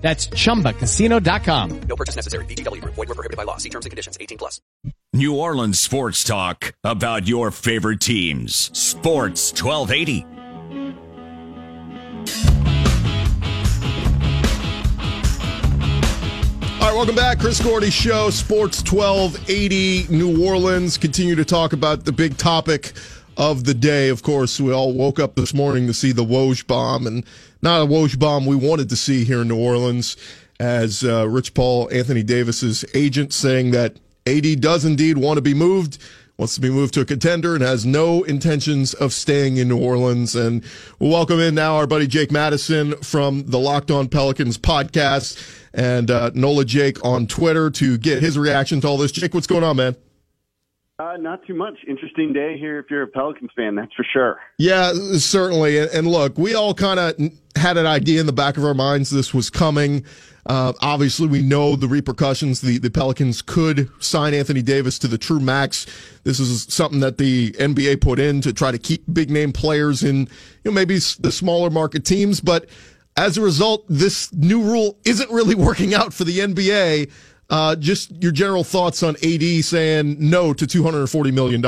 That's ChumbaCasino.com. No purchase necessary. VGW Group. Void were prohibited by law. See terms and conditions. 18 plus. New Orleans sports talk about your favorite teams. Sports 1280. All right, welcome back. Chris Gordy Show, Sports 1280, New Orleans. Continue to talk about the big topic of the day. Of course, we all woke up this morning to see the Woj bomb, and not a Woj bomb we wanted to see here in New Orleans, as uh, Rich Paul, Anthony Davis's agent, saying that AD does indeed want to be moved, wants to be moved to a contender, and has no intentions of staying in New Orleans. And we'll welcome in now our buddy Jake Madison from the Locked On Pelicans podcast and uh, Nola Jake on Twitter to get his reaction to all this. Jake, what's going on, man? Uh, not too much. Interesting day here if you're a Pelicans fan, that's for sure. Yeah, certainly. And look, we all kind of had an idea in the back of our minds this was coming. Uh, obviously, we know the repercussions. The, the Pelicans could sign Anthony Davis to the true max. This is something that the NBA put in to try to keep big name players in, you know, maybe the smaller market teams. But as a result, this new rule isn't really working out for the NBA. Uh, just your general thoughts on AD saying no to $240 million.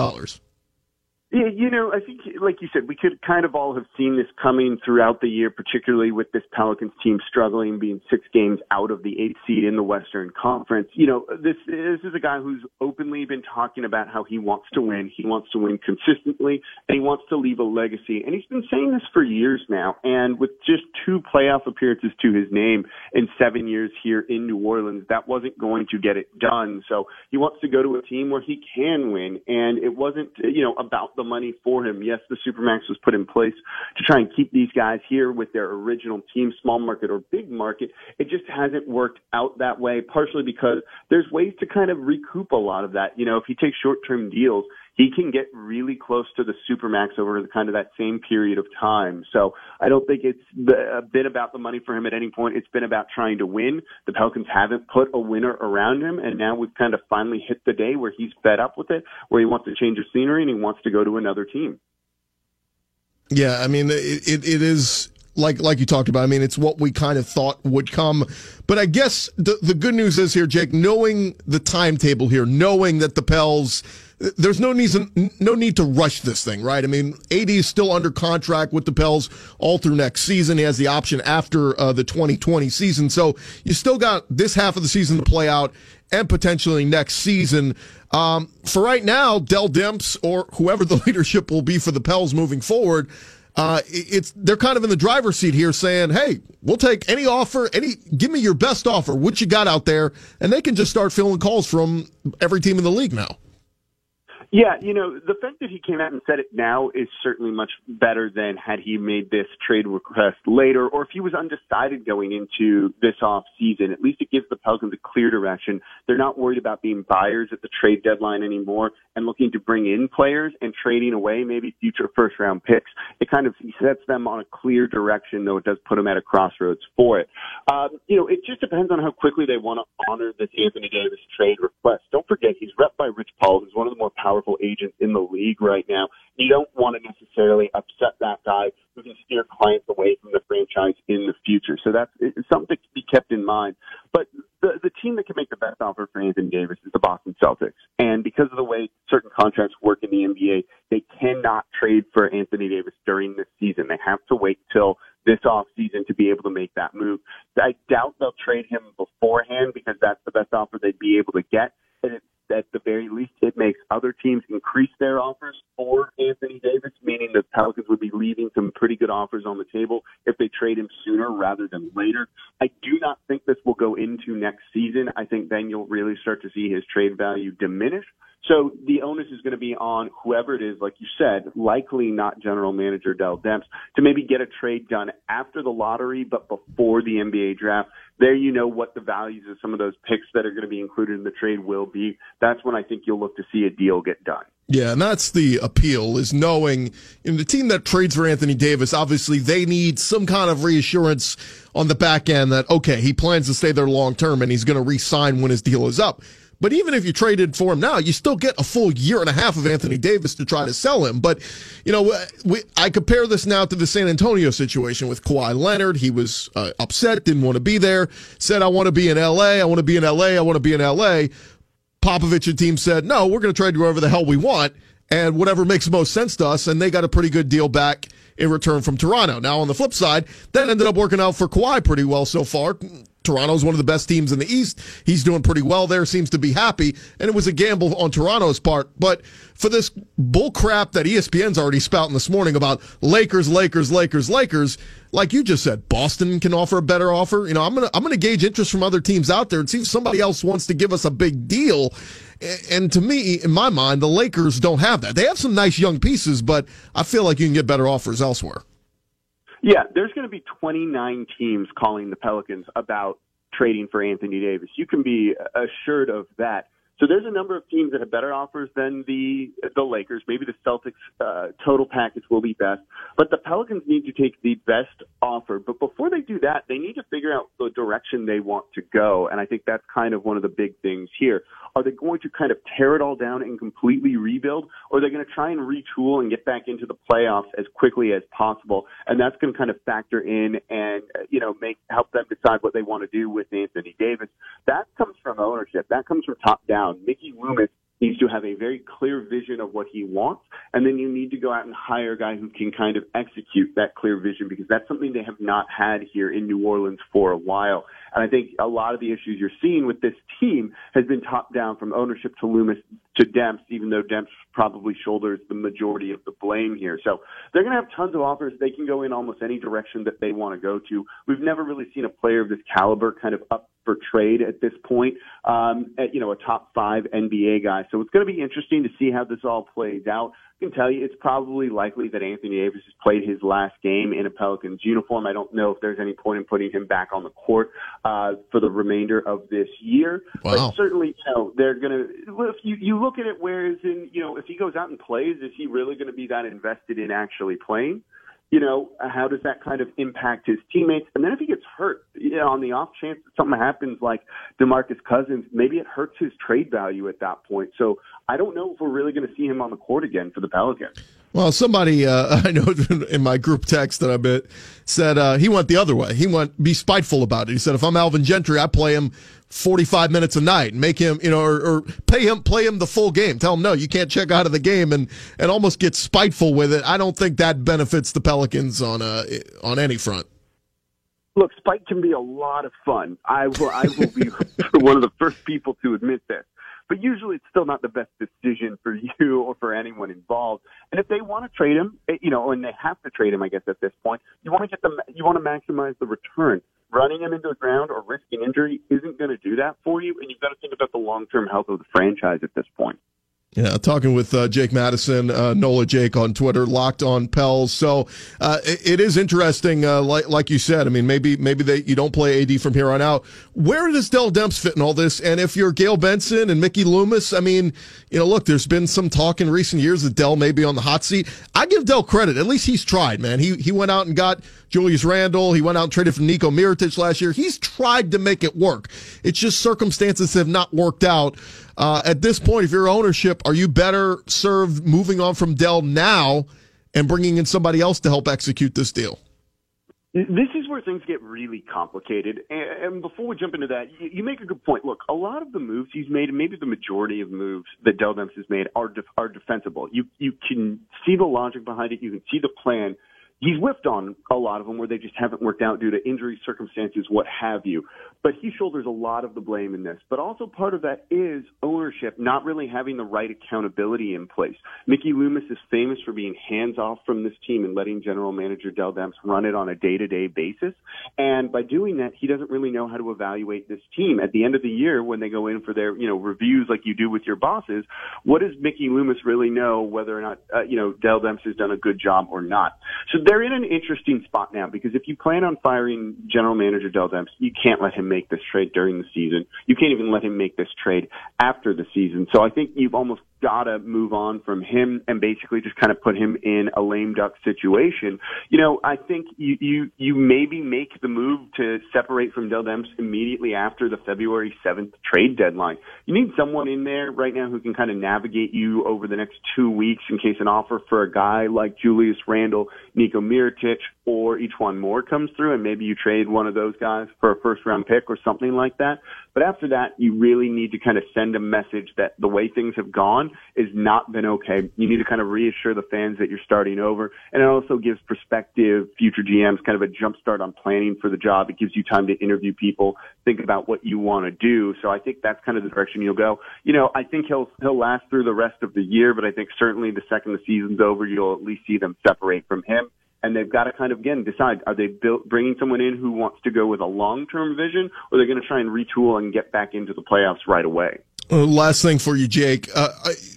Yeah, you know, I think, like you said, we could kind of all have seen this coming throughout the year, particularly with this Pelicans team struggling, being six games out of the eighth seed in the Western Conference. You know, this this is a guy who's openly been talking about how he wants to win. He wants to win consistently, and he wants to leave a legacy. And he's been saying this for years now. And with just two playoff appearances to his name in seven years here in New Orleans, that wasn't going to get it done. So he wants to go to a team where he can win. And it wasn't, you know, about the the money for him. Yes, the Supermax was put in place to try and keep these guys here with their original team, small market or big market. It just hasn't worked out that way, partially because there's ways to kind of recoup a lot of that. You know, if you take short term deals, he can get really close to the supermax over the kind of that same period of time. So I don't think it's a bit about the money for him at any point. It's been about trying to win. The Pelicans haven't put a winner around him, and now we've kind of finally hit the day where he's fed up with it, where he wants to change the scenery and he wants to go to another team. Yeah, I mean, it, it, it is like like you talked about. I mean, it's what we kind of thought would come. But I guess the the good news is here, Jake, knowing the timetable here, knowing that the Pels there's no need no need to rush this thing, right? I mean, AD is still under contract with the Pels all through next season. He has the option after uh, the 2020 season, so you still got this half of the season to play out and potentially next season. Um, for right now, Dell Demps or whoever the leadership will be for the Pels moving forward. Uh, it's they're kind of in the driver's seat here, saying, "Hey, we'll take any offer, any give me your best offer, what you got out there," and they can just start filling calls from every team in the league now. Yeah, you know, the fact that he came out and said it now is certainly much better than had he made this trade request later, or if he was undecided going into this off season. At least it gives the Pelicans a clear direction. They're not worried about being buyers at the trade deadline anymore and looking to bring in players and trading away maybe future first round picks. It kind of sets them on a clear direction, though it does put them at a crossroads for it. Um, you know, it just depends on how quickly they want to honor this Anthony Davis trade request. Don't forget, he's rep by Rich Paul, who's one of the more powerful powerful agent in the league right now. You don't want to necessarily upset that guy who can steer clients away from the franchise in the future. So that's something to be kept in mind. But the, the team that can make the best offer for Anthony Davis is the Boston Celtics. And because of the way certain contracts work in the NBA, they cannot trade for Anthony Davis during this season. They have to wait till this off season to be able to make that move. I doubt they'll trade him beforehand because that's the best offer they'd be able to get. At the very least, it makes other teams increase their offers for Anthony Davis, meaning the Pelicans would be leaving some pretty good offers on the table if they trade him sooner rather than later. I do not think this will go into next season. I think then you'll really start to see his trade value diminish. So the onus is going to be on whoever it is, like you said, likely not general manager Dell Demps, to maybe get a trade done after the lottery, but before the NBA draft. There you know what the values of some of those picks that are going to be included in the trade will be. That's when I think you'll look to see a deal get done. Yeah, and that's the appeal is knowing know, the team that trades for Anthony Davis, obviously they need some kind of reassurance on the back end that, okay, he plans to stay there long term and he's going to re-sign when his deal is up. But even if you traded for him now, you still get a full year and a half of Anthony Davis to try to sell him. But, you know, we, I compare this now to the San Antonio situation with Kawhi Leonard. He was uh, upset, didn't want to be there, said, I want to be in LA. I want to be in LA. I want to be in LA. Popovich and team said, no, we're going to trade whoever the hell we want and whatever makes most sense to us. And they got a pretty good deal back in return from Toronto. Now, on the flip side, that ended up working out for Kawhi pretty well so far. Toronto's one of the best teams in the East. He's doing pretty well there, seems to be happy. And it was a gamble on Toronto's part. But for this bull crap that ESPN's already spouting this morning about Lakers, Lakers, Lakers, Lakers, like you just said, Boston can offer a better offer. You know, I'm gonna I'm gonna gauge interest from other teams out there and see if somebody else wants to give us a big deal. And to me, in my mind, the Lakers don't have that. They have some nice young pieces, but I feel like you can get better offers elsewhere. Yeah, there's going to be 29 teams calling the Pelicans about trading for Anthony Davis. You can be assured of that. So there's a number of teams that have better offers than the the Lakers. Maybe the Celtics uh, total package will be best, but the Pelicans need to take the best offer. But before they do that, they need to figure out the direction they want to go, and I think that's kind of one of the big things here. Are they going to kind of tear it all down and completely rebuild, or are they going to try and retool and get back into the playoffs as quickly as possible? And that's going to kind of factor in and you know make help them decide what they want to do with Anthony Davis. That comes from ownership. That comes from top down. Um, Mickey Loomis needs to have a very clear vision of what he wants, and then you need to go out and hire a guy who can kind of execute that clear vision because that's something they have not had here in New Orleans for a while. And I think a lot of the issues you're seeing with this team has been top down from ownership to Loomis to Demps, even though Demps probably shoulders the majority of the blame here. So they're going to have tons of offers. They can go in almost any direction that they want to go to. We've never really seen a player of this caliber kind of up for trade at this point, um, at, you know, a top five NBA guy. So it's going to be interesting to see how this all plays out can tell you it's probably likely that Anthony Davis has played his last game in a Pelicans uniform. I don't know if there's any point in putting him back on the court uh, for the remainder of this year. Wow. But certainly, you know, they're going to. If you you look at it, whereas in you know, if he goes out and plays, is he really going to be that invested in actually playing? You know, how does that kind of impact his teammates? And then if he gets hurt, you know, on the off chance that something happens like DeMarcus Cousins, maybe it hurts his trade value at that point. So I don't know if we're really going to see him on the court again for the Pelicans. Well, somebody uh, I know in my group text that I bit said uh, he went the other way. He went be spiteful about it. He said, if I'm Alvin Gentry, I play him 45 minutes a night and make him, you know, or, or, pay him, play him the full game. Tell him, no, you can't check out of the game and, and almost get spiteful with it. I don't think that benefits the Pelicans on, uh, on any front. Look, spite can be a lot of fun. I will, I will be one of the first people to admit this but usually it's still not the best decision for you or for anyone involved. And if they want to trade him, eh, you know, and they have to trade him, I guess at this point, you want to get them, you want to maximize the return. Running him into the ground or risking injury isn't going to do that for you, and you've got to think about the long-term health of the franchise at this point. Yeah, talking with uh, Jake Madison, uh, Nola Jake on Twitter, locked on Pels. So uh, it, it is interesting, uh, like like you said. I mean, maybe maybe they you don't play AD from here on out. Where does Dell Demps fit in all this? And if you're Gayle Benson and Mickey Loomis, I mean, you know, look, there's been some talk in recent years that Dell may be on the hot seat. I give Dell credit. At least he's tried, man. He he went out and got Julius Randle. He went out and traded for Nico Mirotic last year. He's tried to make it work. It's just circumstances have not worked out. Uh, at this point, if you're ownership, are you better served moving on from Dell now and bringing in somebody else to help execute this deal? This is where things get really complicated. And before we jump into that, you make a good point. Look, a lot of the moves he's made, and maybe the majority of moves that Dell Demps has made, are def- are defensible. You you can see the logic behind it. You can see the plan he's whiffed on a lot of them where they just haven't worked out due to injury circumstances, what have you. But he shoulders a lot of the blame in this. But also part of that is ownership not really having the right accountability in place. Mickey Loomis is famous for being hands off from this team and letting general manager Dell Demps run it on a day to day basis. And by doing that, he doesn't really know how to evaluate this team. At the end of the year, when they go in for their, you know, reviews like you do with your bosses, what does Mickey Loomis really know whether or not, uh, you know, Dell Demps has done a good job or not? So they're in an interesting spot now because if you plan on firing general manager Dell Demps, you can't let him make this trade during the season. You can't even let him make this trade after the season. So I think you've almost got to move on from him and basically just kind of put him in a lame duck situation. You know, I think you you you maybe make the move to separate from Dell Demps immediately after the February 7th trade deadline. You need someone in there right now who can kind of navigate you over the next 2 weeks in case an offer for a guy like Julius Randle, Nico Mirotic, or one more comes through and maybe you trade one of those guys for a first round pick or something like that. But after that, you really need to kind of send a message that the way things have gone is not been okay. You need to kind of reassure the fans that you're starting over. And it also gives prospective future GMs kind of a jump start on planning for the job. It gives you time to interview people, think about what you want to do. So I think that's kind of the direction you'll go. You know, I think he'll, he'll last through the rest of the year, but I think certainly the second the season's over, you'll at least see them separate from him and they've got to kind of again decide are they built, bringing someone in who wants to go with a long-term vision or they're going to try and retool and get back into the playoffs right away? Uh, last thing for you jake. Uh,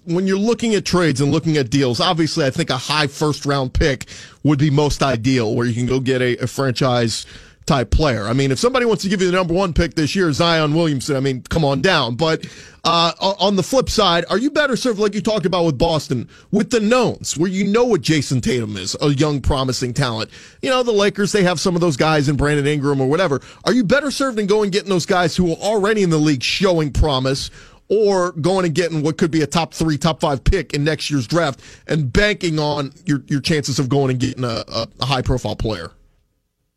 when you're looking at trades and looking at deals obviously i think a high first round pick would be most ideal where you can go get a, a franchise type player. I mean, if somebody wants to give you the number one pick this year, Zion Williamson, I mean, come on down. But uh, on the flip side, are you better served, like you talked about with Boston, with the knowns, where you know what Jayson Tatum is, a young, promising talent? You know, the Lakers, they have some of those guys in Brandon Ingram or whatever. Are you better served in going getting those guys who are already in the league showing promise? Or going and getting what could be a top three, top five pick in next year's draft and banking on your, your chances of going and getting a, a, a high profile player?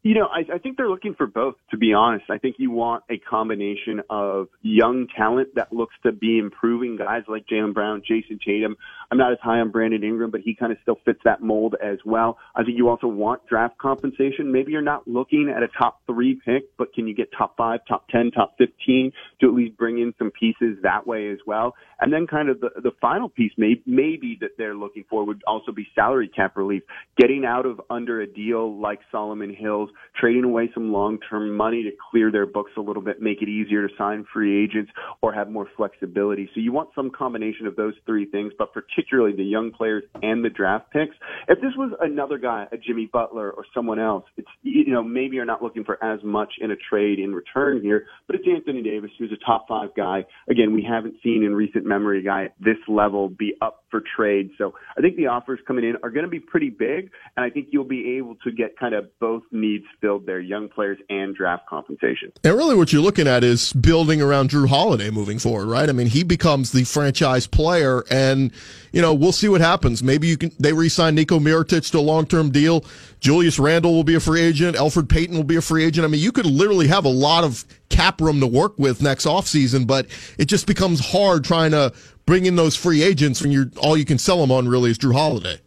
You know, I, I think they're looking for both, to be honest. I think you want a combination of young talent that looks to be improving guys like Jaylen Brown, Jayson Tatum. I'm not as high on Brandon Ingram, but he kind of still fits that mold as well. I think you also want draft compensation. Maybe you're not looking at a top three pick, but can you get top five, top 10, top 15 to at least bring in some pieces that way as well? And then kind of the, the final piece may, maybe that they're looking for would also be salary cap relief, getting out of under a deal like Solomon Hill's trading away some long-term money to clear their books a little bit, make it easier to sign free agents or have more flexibility. So you want some combination of those three things, but particularly the young players and the draft picks. If this was another guy, a Jimmy Butler or someone else, it's, you know, maybe you're not looking for as much in a trade in return here, but it's Anthony Davis, who's a top five guy. Again, we haven't seen in recent memory a guy at this level be up for trade. So I think the offers coming in are going to be pretty big, and I think you'll be able to get kind of both needs filled there, young players and draft compensation. And really, what you're looking at is building around Jrue Holiday moving forward, right? I mean, he becomes the franchise player, and you know we'll see what happens. Maybe you can they re-sign Nico Mirotic to a long-term deal. Julius Randle will be a free agent. Elfrid Payton will be a free agent. I mean, you could literally have a lot of cap room to work with next offseason, but it just becomes hard trying to bring in those free agents when you're all you can sell them on really is Jrue Holiday.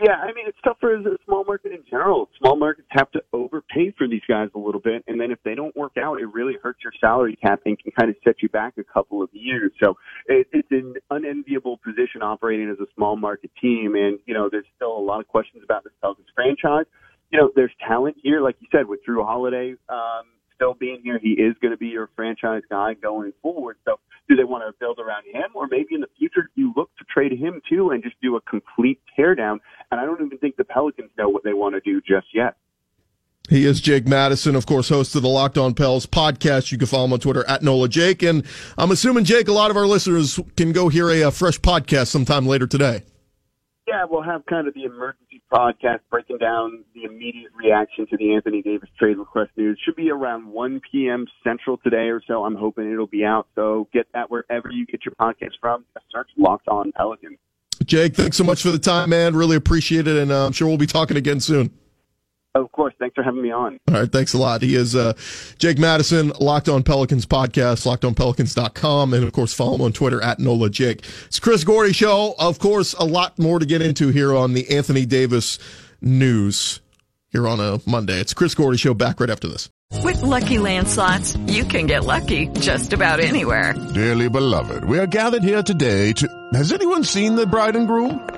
Yeah, I mean it's tough for a small market in general. Small markets have to overpay for these guys a little bit, and then if they don't work out, it really hurts your salary cap and can kind of set you back a couple of years. So it, it's an unenviable position operating as a small market team, and you know there's still a lot of questions about this Pelicans franchise. You know, there's talent here, like you said, with Jrue Holiday. Um, still being here, he is going to be your franchise guy going forward. So do they want to build around him? Or maybe in the future you look to trade him too and just do a complete teardown. And I don't even think the Pelicans know what they want to do just yet. He is Jake Madison, of course, host of the Locked On Pels podcast. You can follow him on Twitter at NOLA Jake. And I'm assuming, Jake, a lot of our listeners can go hear a, a fresh podcast sometime later today. Yeah, we'll have kind of the emergency podcast breaking down the immediate reaction to the Anthony Davis trade request news. Should be around 1 p.m. Central today or so. I'm hoping it'll be out. So get that wherever you get your podcast from. Search Locked On Pelicans. Jake, thanks so much for the time, man. Really appreciate it. And uh, I'm sure we'll be talking again soon. Of course. Thanks for having me on. All right. Thanks a lot. He is uh, Jake Madison, Locked On Pelicans podcast, lockedonpelicans.com. And of course, follow him on Twitter at NOLA Jake. It's Chris Gordy Show. Of course, a lot more to get into here on the Anthony Davis news here on a Monday. It's Chris Gordy Show back right after this. With lucky landslots, you can get lucky just about anywhere. Dearly beloved, we are gathered here today to. Has anyone seen the bride and groom?